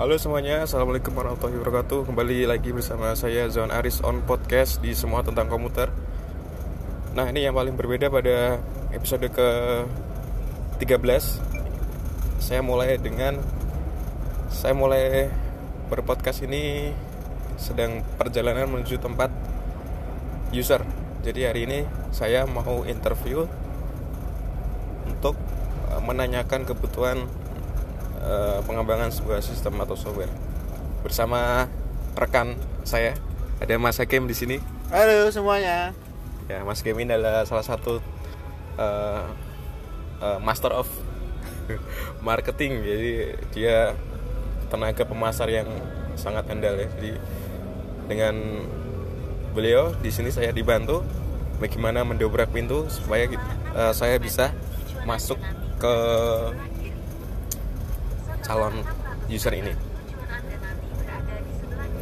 Halo semuanya, Assalamualaikum warahmatullahi wabarakatuh. Kembali lagi bersama saya Zon Aris on podcast di semua tentang komputer. Nah ini yang paling berbeda pada episode ke 13 Saya mulai dengan Saya mulai berpodcast ini Sedang perjalanan menuju tempat user. Jadi hari ini saya mau interview Untuk eh, menanyakan kebutuhan uh, pengembangan sebuah sistem atau software bersama rekan saya ada Mas Hakim di sini. Halo semuanya. Ya, Mas Hakim ini adalah salah satu uh, uh, master of marketing. Jadi dia tenaga pemasar yang sangat handal ya. Jadi dengan beliau di sini saya dibantu bagaimana mendobrak pintu supaya uh, saya bisa masuk ke calon user ini.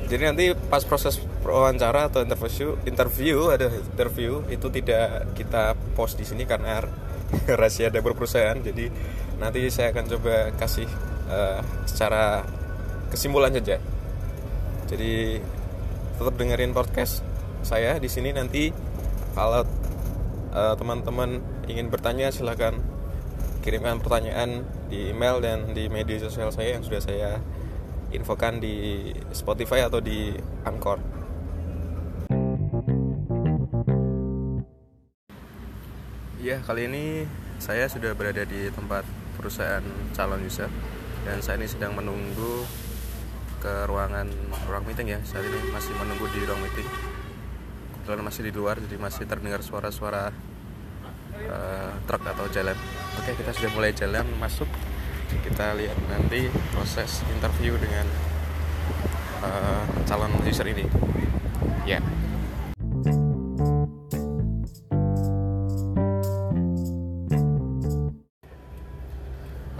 Jadi nanti pas proses wawancara atau interview, interview ada interview itu tidak kita post di sini karena rahasia ada perusahaan. Jadi nanti saya akan coba kasih uh, secara kesimpulan saja. Jadi tetap dengerin podcast saya di sini nanti kalau uh, teman-teman ingin bertanya silahkan kirimkan pertanyaan di email dan di media sosial saya yang sudah saya infokan di Spotify atau di Anchor. Ya, kali ini saya sudah berada di tempat perusahaan calon user dan saya ini sedang menunggu ke ruangan ruang meeting ya. Saat ini masih menunggu di ruang meeting. Kebetulan masih di luar jadi masih terdengar suara-suara uh, truk atau jalan. Oke, kita sudah mulai jalan masuk. Kita lihat nanti proses interview dengan uh, calon user ini. Ya. Yeah.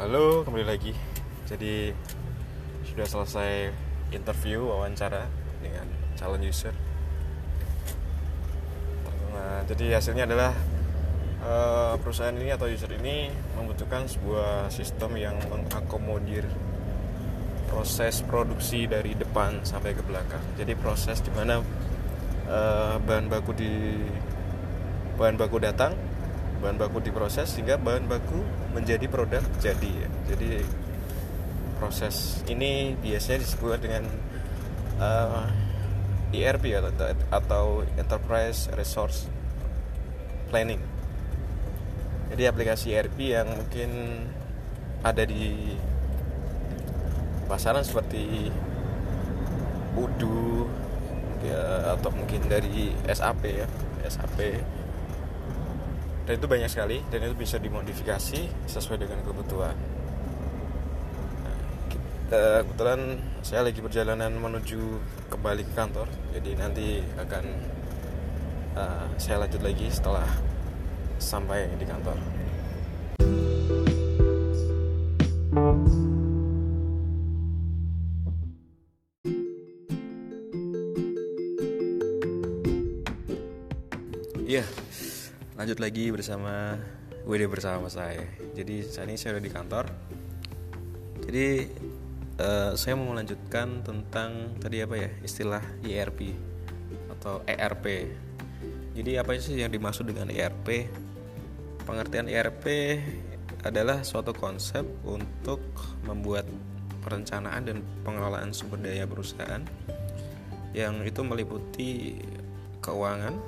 Halo, kembali lagi. Jadi sudah selesai interview wawancara dengan calon user. Nah, jadi hasilnya adalah uh, perusahaan ini atau user ini membutuhkan sebuah sistem yang mengakomodir proses produksi dari depan sampai ke belakang. Jadi proses di mana uh, bahan baku di bahan baku datang, bahan baku diproses sehingga bahan baku menjadi produk jadi. Ya. Jadi proses ini biasanya disebut dengan uh, eh, ERP atau, atau Enterprise Resource Planning jadi aplikasi ERP yang mungkin ada di pasaran seperti Udu ya, atau mungkin dari SAP ya SAP dan itu banyak sekali dan itu bisa dimodifikasi sesuai dengan kebutuhan. Nah, kita, kebetulan saya lagi perjalanan menuju kembali ke kantor jadi nanti akan uh, saya lanjut lagi setelah sampai di kantor. Iya, lanjut lagi bersama WD bersama saya. Jadi saat ini saya udah di kantor. Jadi uh, saya mau melanjutkan tentang tadi apa ya istilah ERP atau ERP. Jadi apa sih yang dimaksud dengan ERP? Pengertian ERP adalah suatu konsep untuk membuat perencanaan dan pengelolaan sumber daya perusahaan yang itu meliputi keuangan,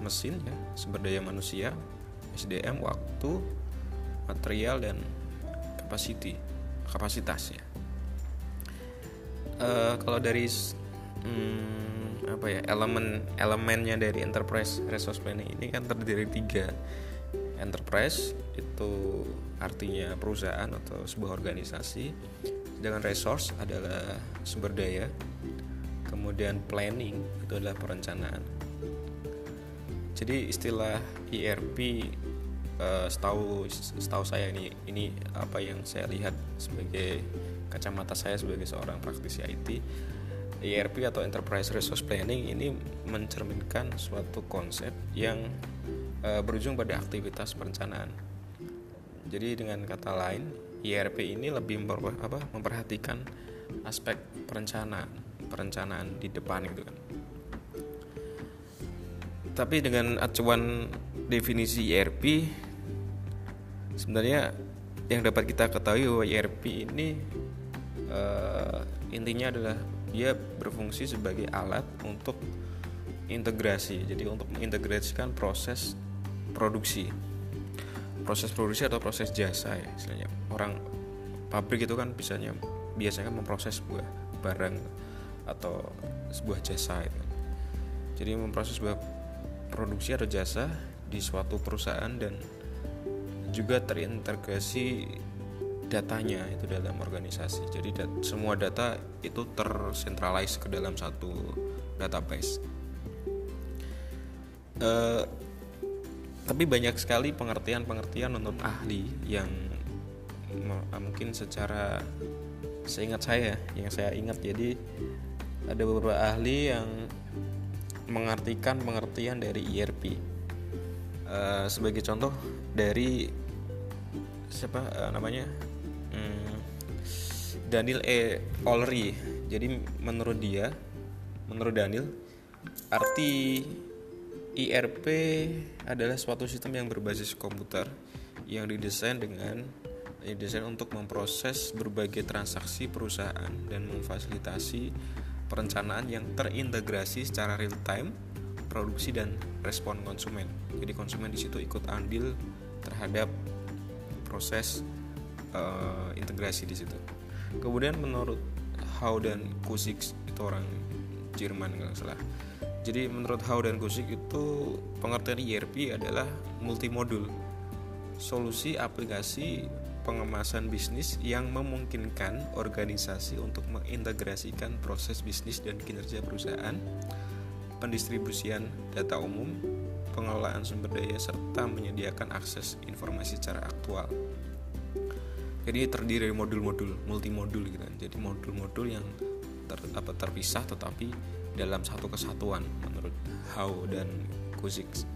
mesin ya, sumber daya manusia, SDM, waktu, material dan capacity, kapasitasnya. Uh, kalau dari hmm, apa ya elemen elemennya dari enterprise resource planning ini kan terdiri tiga enterprise itu artinya perusahaan atau sebuah organisasi. Sedangkan resource adalah sumber daya. Kemudian planning itu adalah perencanaan. Jadi istilah ERP uh, setahu setahu saya ini ini apa yang saya lihat sebagai kacamata saya sebagai seorang praktisi IT ERP atau Enterprise Resource Planning ini mencerminkan suatu konsep yang e, berujung pada aktivitas perencanaan. Jadi dengan kata lain, IRP ini lebih memper, apa, memperhatikan aspek perencanaan perencanaan di depan gitu kan tapi dengan acuan definisi ERP sebenarnya yang dapat kita ketahui bahwa ERP ini uh, intinya adalah dia berfungsi sebagai alat untuk integrasi jadi untuk mengintegrasikan proses produksi proses produksi atau proses jasa ya istilahnya orang pabrik itu kan biasanya biasanya memproses sebuah barang atau sebuah jasa itu. jadi memproses sebuah produksi atau jasa di suatu perusahaan dan juga terintegrasi datanya itu dalam organisasi. Jadi dat semua data itu tersentralize ke dalam satu database. Uh, tapi banyak sekali pengertian-pengertian untuk ahli yang mungkin secara seingat saya yang saya ingat. Jadi ada beberapa ahli yang mengartikan pengertian dari ERP uh, sebagai contoh dari siapa uh, namanya? Hmm, Daniel E. Olry. Jadi menurut dia menurut Daniel arti IRP adalah suatu sistem yang berbasis komputer yang didesain dengan didesain untuk memproses berbagai transaksi perusahaan dan memfasilitasi perencanaan yang terintegrasi secara real time produksi dan respon konsumen. Jadi konsumen di situ ikut andil terhadap proses uh, integrasi di situ. Kemudian menurut Hau dan Kusik itu orang Jerman kalau salah. Jadi menurut Hau dan Kusik itu pengertian ERP adalah multimodul, solusi aplikasi pengemasan bisnis yang memungkinkan organisasi untuk mengintegrasikan proses bisnis dan kinerja perusahaan, pendistribusian data umum, pengelolaan sumber daya serta menyediakan akses informasi secara aktual. Jadi terdiri dari modul-modul multimodul gitu kan. Jadi modul-modul yang ter, apa, terpisah tetapi dalam satu kesatuan menurut How dan Kuzic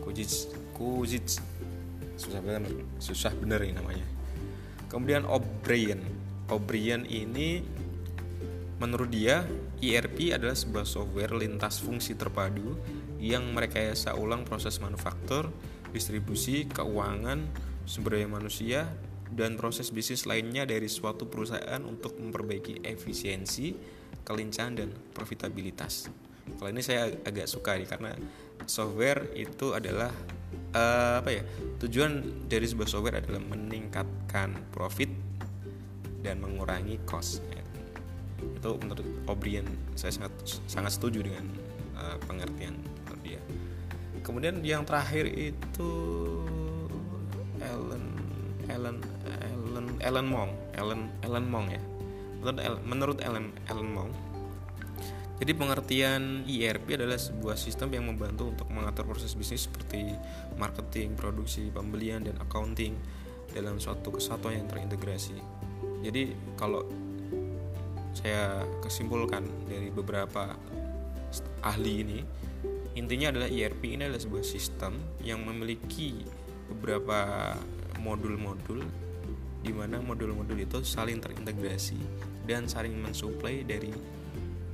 Kuzic Kuzic susah bener susah bener ini namanya. Kemudian O'Brien. O'Brien ini menurut dia ERP adalah sebuah software lintas fungsi terpadu yang merekayasa ulang proses manufaktur, distribusi, keuangan, sumber daya manusia, dan proses bisnis lainnya dari suatu perusahaan untuk memperbaiki efisiensi, kelincahan dan profitabilitas. Kalau ini saya agak suka nih karena software itu adalah uh, apa ya? Tujuan dari sebuah software adalah meningkatkan profit dan mengurangi cost. Itu menurut O'Brien saya sangat sangat setuju dengan uh, pengertian dia. Kemudian yang terakhir itu Ellen Ellen Ellen Ellen Mong Ellen Ellen Mong ya menurut Ellen Ellen Mong jadi pengertian ERP adalah sebuah sistem yang membantu untuk mengatur proses bisnis seperti marketing, produksi, pembelian, dan accounting dalam suatu kesatuan yang terintegrasi. Jadi kalau saya kesimpulkan dari beberapa ahli ini, intinya adalah ERP ini adalah sebuah sistem yang memiliki beberapa modul-modul di mana modul-modul itu saling terintegrasi dan saling mensuplai dari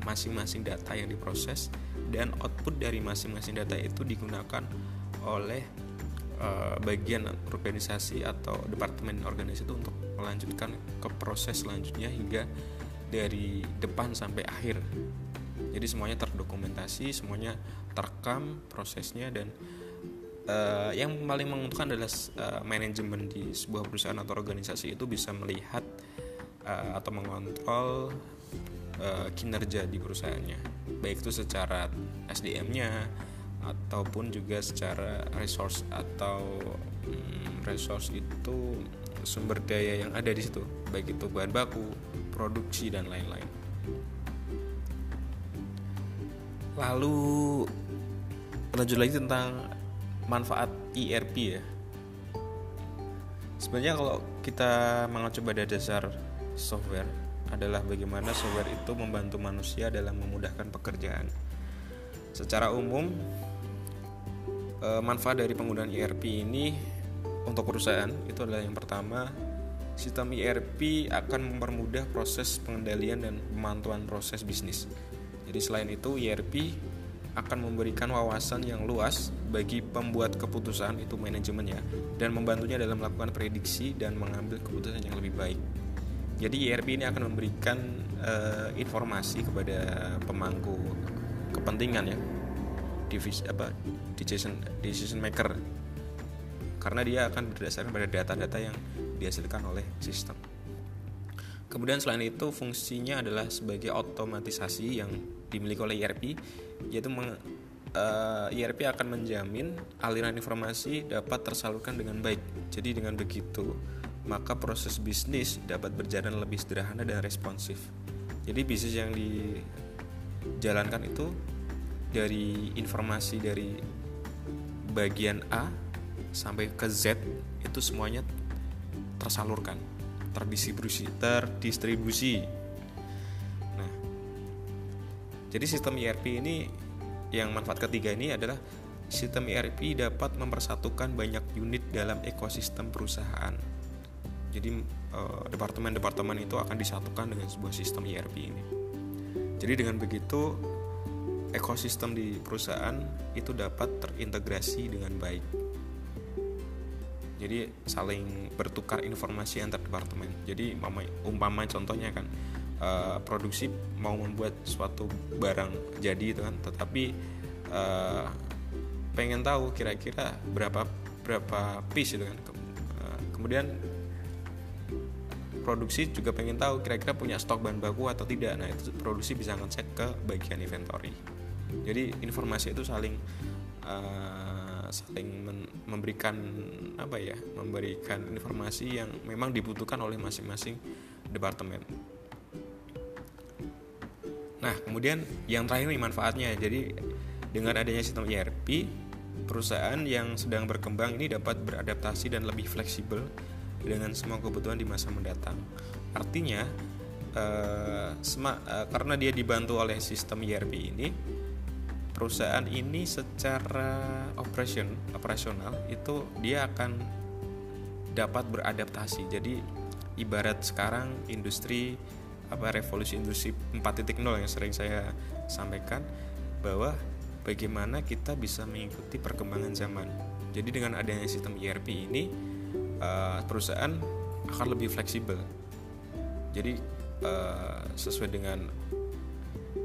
masing-masing data yang diproses dan output dari masing-masing data itu digunakan oleh uh, bagian organisasi atau departemen organisasi itu untuk melanjutkan ke proses selanjutnya hingga dari depan sampai akhir. Jadi semuanya terdokumentasi, semuanya terekam prosesnya dan uh, yang paling menguntungkan adalah uh, manajemen di sebuah perusahaan atau organisasi itu bisa melihat uh, atau mengontrol uh, kinerja di perusahaannya. Baik itu secara SDM-nya ataupun juga secara resource atau um, resource itu sumber daya yang ada di situ. Baik itu bahan baku produksi dan lain-lain. Lalu lanjut lagi tentang manfaat ERP ya sebenarnya kalau kita mengacu pada dasar software adalah bagaimana software itu membantu manusia dalam memudahkan pekerjaan secara umum eh, manfaat dari penggunaan ERP ini untuk perusahaan itu adalah yang pertama sistem ERP akan mempermudah proses pengendalian dan pemantauan proses bisnis. Jadi selain itu ERP akan memberikan wawasan yang luas bagi pembuat keputusan itu manajemen ya dan membantunya dalam melakukan prediksi dan mengambil keputusan yang lebih baik. Jadi ERP ini akan memberikan uh, informasi kepada pemangku kepentingan ya, divisi apa decision decision maker karena dia akan berdasarkan pada data-data yang dihasilkan oleh sistem. Kemudian selain itu fungsinya adalah sebagai otomatisasi yang dimiliki oleh ERP yaitu meng, uh, eh, ERP akan menjamin aliran informasi dapat tersalurkan dengan baik. Jadi dengan begitu maka proses bisnis dapat berjalan lebih sederhana dan responsif. Jadi bisnis yang dijalankan itu dari informasi dari bagian A sampai ke Z itu semuanya tersalurkan, terdistribusi, terdistribusi. Jadi sistem ERP ini yang manfaat ketiga ini adalah sistem ERP dapat mempersatukan banyak unit dalam ekosistem perusahaan. Jadi eh, departemen-departemen itu akan disatukan dengan sebuah sistem ERP ini. Jadi dengan begitu ekosistem di perusahaan itu dapat terintegrasi dengan baik jadi saling bertukar informasi antar departemen jadi umpama contohnya kan uh, produksi mau membuat suatu barang jadi itu kan. Tetapi uh, pengen tahu kira-kira berapa berapa piece itu kan. Uh, kemudian produksi juga pengen tahu kira-kira punya stok bahan baku atau tidak. Nah itu produksi bisa ngecek ke bagian inventory. Jadi informasi itu saling uh, saling memberikan apa ya memberikan informasi yang memang dibutuhkan oleh masing-masing departemen. Nah kemudian yang terakhir nih manfaatnya jadi dengan adanya sistem ERP perusahaan yang sedang berkembang ini dapat beradaptasi dan lebih fleksibel dengan semua kebutuhan di masa mendatang. Artinya eh, eh, karena dia dibantu oleh sistem ERP ini perusahaan ini secara operation operasional itu dia akan dapat beradaptasi. Jadi ibarat sekarang industri apa revolusi industri 4.0 yang sering saya sampaikan bahwa bagaimana kita bisa mengikuti perkembangan zaman. Jadi dengan adanya sistem ERP ini uh, perusahaan akan lebih fleksibel. Jadi uh, sesuai dengan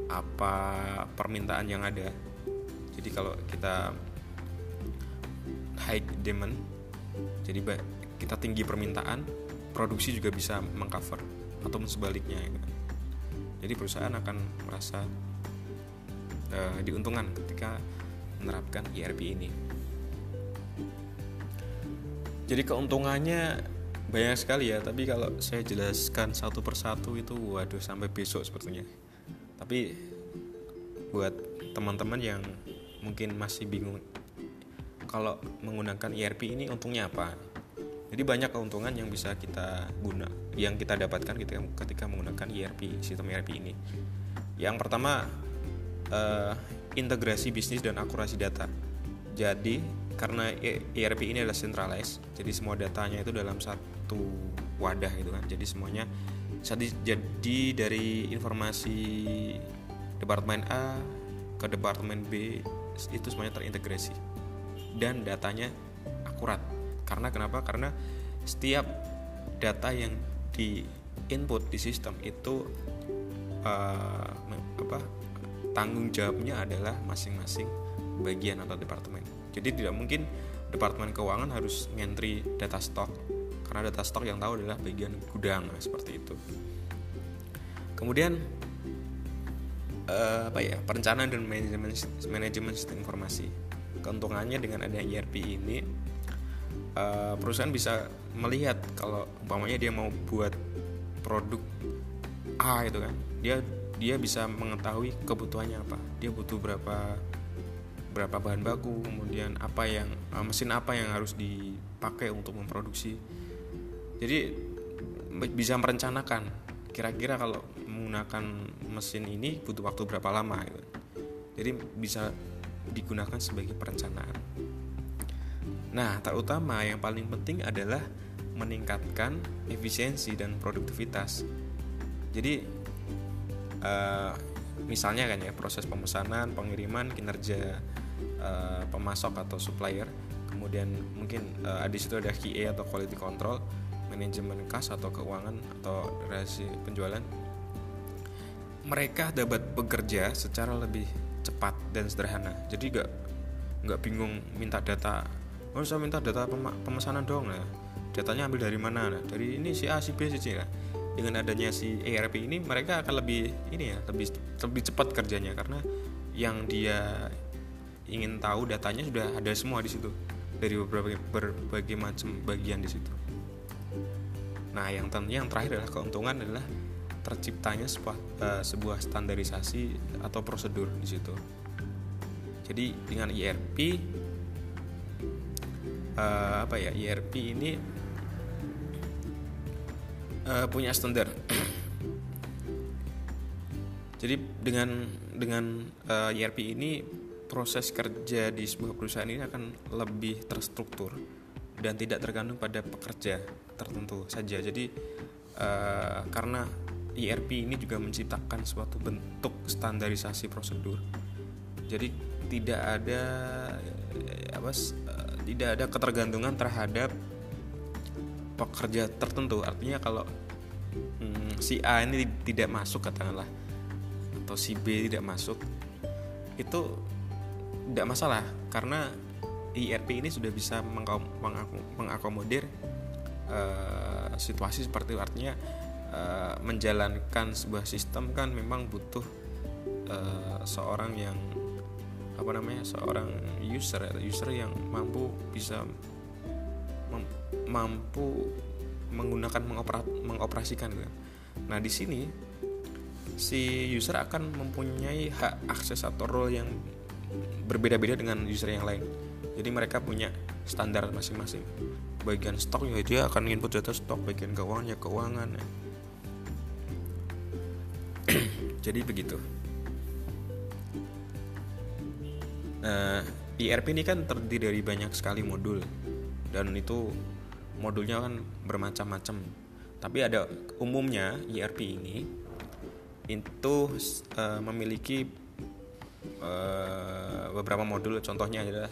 apa permintaan yang ada jadi kalau kita high demand jadi kita tinggi permintaan produksi juga bisa mengcover atau sebaliknya ya jadi perusahaan akan merasa uh, diuntungkan ketika menerapkan ERP ini. Jadi keuntungannya banyak sekali ya tapi kalau saya jelaskan satu persatu itu waduh sampai besok sepertinya tapi buat teman-teman yang mungkin masih bingung kalau menggunakan ERP ini untungnya apa jadi banyak keuntungan yang bisa kita guna yang kita dapatkan ketika ketika menggunakan ERP sistem ERP ini. Yang pertama uh, integrasi bisnis dan akurasi data. Jadi karena ERP ini adalah centralized jadi semua datanya itu dalam satu wadah gitu kan. Jadi semuanya jadi dari informasi departemen A ke departemen B itu semuanya terintegrasi. Dan datanya karena kenapa? Karena setiap data yang di input di sistem itu uh, apa tanggung jawabnya adalah masing-masing bagian atau departemen. Jadi tidak mungkin departemen keuangan harus ngentri data stok karena data stok yang tahu adalah bagian gudang seperti itu. Kemudian uh, apa ya perencanaan dan manajemen manajemen sistem informasi. Keuntungannya dengan adanya ERP ini uh, perusahaan bisa melihat kalau umpamanya dia mau buat produk A itu kan. Dia dia bisa mengetahui kebutuhannya apa. Dia butuh berapa berapa bahan baku kemudian apa yang uh, mesin apa yang harus dipakai untuk memproduksi. Jadi bisa merencanakan kira-kira kalau menggunakan mesin ini butuh waktu berapa lama gitu. jadi bisa digunakan sebagai perencanaan nah terutama yang paling penting adalah meningkatkan efisiensi dan produktivitas. Jadi uh, misalnya kan ya proses pemesanan, pengiriman, kinerja uh, pemasok atau supplier, kemudian mungkin uh, di situ ada QA atau quality control, manajemen kas atau keuangan atau relasi penjualan. Mereka dapat bekerja secara lebih cepat dan sederhana. Jadi gak nggak bingung minta data. Oh saya minta data pemesanan dong nah datanya ambil dari mana nah, dari ini si A si B si C nah. dengan adanya si ERP ini mereka akan lebih ini ya lebih lebih cepat kerjanya karena yang dia ingin tahu datanya sudah ada semua di situ dari beberapa berbagai macam bagian di situ. Nah, yang tentunya yang terakhir adalah keuntungan adalah terciptanya sebuah uh, sebuah standarisasi atau prosedur di situ. Jadi dengan ERP uh, apa ya ERP ini uh, punya standar. Jadi dengan dengan uh, eh, ERP ini proses kerja di sebuah perusahaan ini akan lebih terstruktur dan tidak tergantung pada pekerja tertentu saja. Jadi uh, karena ERP ini juga menciptakan suatu bentuk standarisasi prosedur. Jadi tidak ada apa tidak ada ketergantungan terhadap pekerja tertentu. Artinya kalau hmm, si A ini tidak masuk katakanlah atau si B tidak masuk itu tidak masalah. Karena IRP ini sudah bisa mengakomodir uh, situasi seperti itu. Artinya uh, menjalankan sebuah sistem kan memang butuh uh, seorang yang apa namanya seorang user user yang mampu bisa mampu menggunakan mengoperat, mengoperasikan gitu. Nah di sini si user akan mempunyai hak akses atau role yang berbeda-beda dengan user yang lain. Jadi mereka punya standar masing-masing. Bagian stok ya dia akan input data stok, bagian keuangan ya keuangan. Jadi begitu. Nah, ERP ini kan terdiri dari banyak sekali modul. Dan itu modulnya kan bermacam-macam. Tapi ada umumnya ERP ini itu uh, memiliki uh, beberapa modul. Contohnya adalah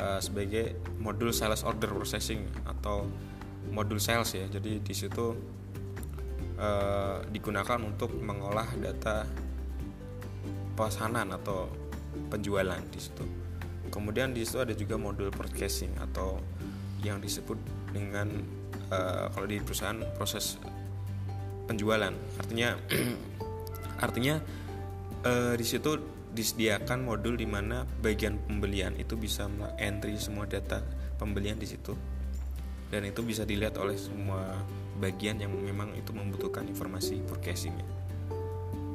uh, sebagai modul sales order processing atau modul sales ya. Jadi di situ uh, digunakan untuk mengolah data pesanan atau penjualan di situ. Kemudian di situ ada juga modul purchasing atau yang disebut dengan uh, kalau di perusahaan proses penjualan. Artinya artinya uh, di situ disediakan modul di mana bagian pembelian itu bisa entry semua data pembelian di situ. Dan itu bisa dilihat oleh semua bagian yang memang itu membutuhkan informasi forecastingnya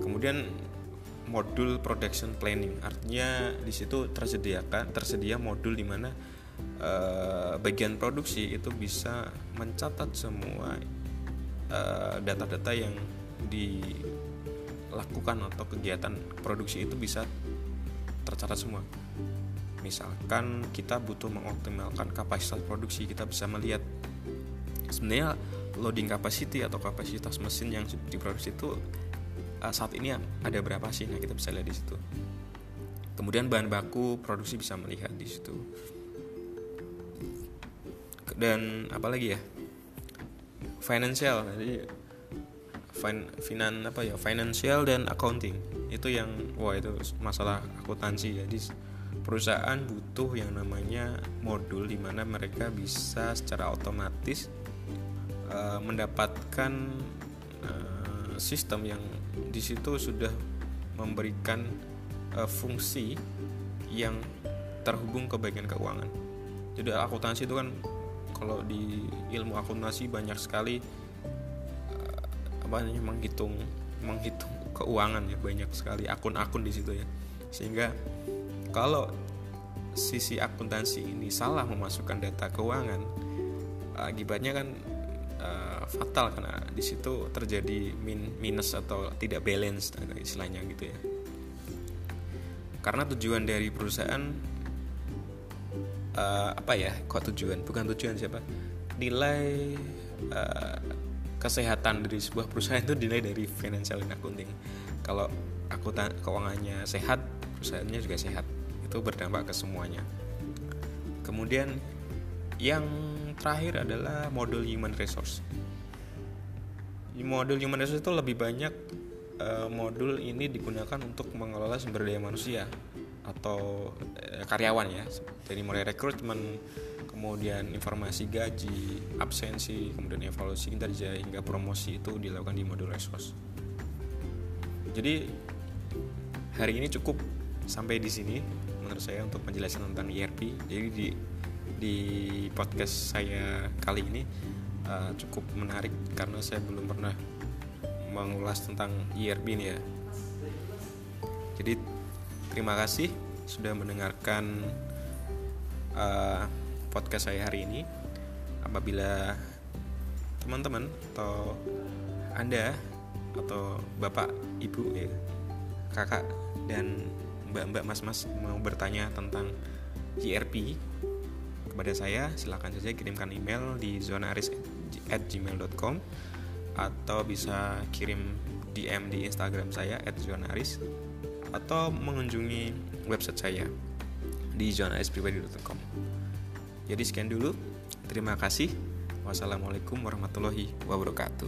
kemudian modul production planning artinya di situ tersediakan tersedia modul di mana uh, bagian produksi itu bisa mencatat semua eh, data-data yang dilakukan atau kegiatan produksi itu bisa tercatat semua. Misalkan kita butuh mengoptimalkan kapasitas produksi, kita bisa melihat sebenarnya loading capacity atau kapasitas mesin yang diproduksi itu uh, saat ini ada berapa sih? Nah, kita bisa lihat di situ. Kemudian bahan baku produksi bisa melihat di situ. Dan apalagi ya? Financial jadi fin finan apa ya? Financial dan accounting. Itu yang wah itu masalah akuntansi jadi perusahaan butuh yang namanya modul di mana mereka bisa secara otomatis uh, mendapatkan uh, sistem yang di situ sudah memberikan uh, fungsi yang terhubung ke bagian keuangan. Jadi akuntansi itu kan kalau di ilmu akuntansi banyak sekali uh, apa namanya menghitung menghitung keuangan ya banyak sekali akun-akun di situ ya sehingga kalau sisi akuntansi ini salah memasukkan data keuangan akibatnya kan uh, fatal karena di situ terjadi min minus atau tidak balance istilahnya gitu ya. Karena tujuan dari perusahaan uh, apa ya kok tujuan? Bukan tujuan siapa? Nilai uh, kesehatan dari sebuah perusahaan itu dinilai dari financial and accounting. Kalau akuntan keuangannya sehat perusahaannya juga sehat. Itu berdampak ke semuanya. Kemudian yang terakhir adalah modul human resource modul human resource itu lebih banyak uh, modul ini digunakan untuk mengelola sumber daya manusia atau uh, karyawan ya dari mulai rekrutmen kemudian informasi gaji, absensi, kemudian evaluasi kinerja hingga promosi itu dilakukan di modul resource. Jadi hari ini cukup sampai di sini menurut saya untuk penjelasan tentang ERP. Jadi di di podcast saya kali ini uh, cukup menarik karena saya belum pernah mengulas tentang ERP ini ya. Jadi terima kasih sudah mendengarkan uh, podcast saya hari ini. Apabila teman-teman atau Anda atau Bapak, Ibu ya, Kakak dan Mbak-mbak, Mas-mas mau bertanya tentang JRP kepada saya, silahkan saja kirimkan email di zonaris@gmail.com atau bisa kirim DM di Instagram saya @zonaris atau mengunjungi website saya di zonarispribadi.com. Jadi sekian dulu. Terima kasih. Wassalamualaikum warahmatullahi wabarakatuh.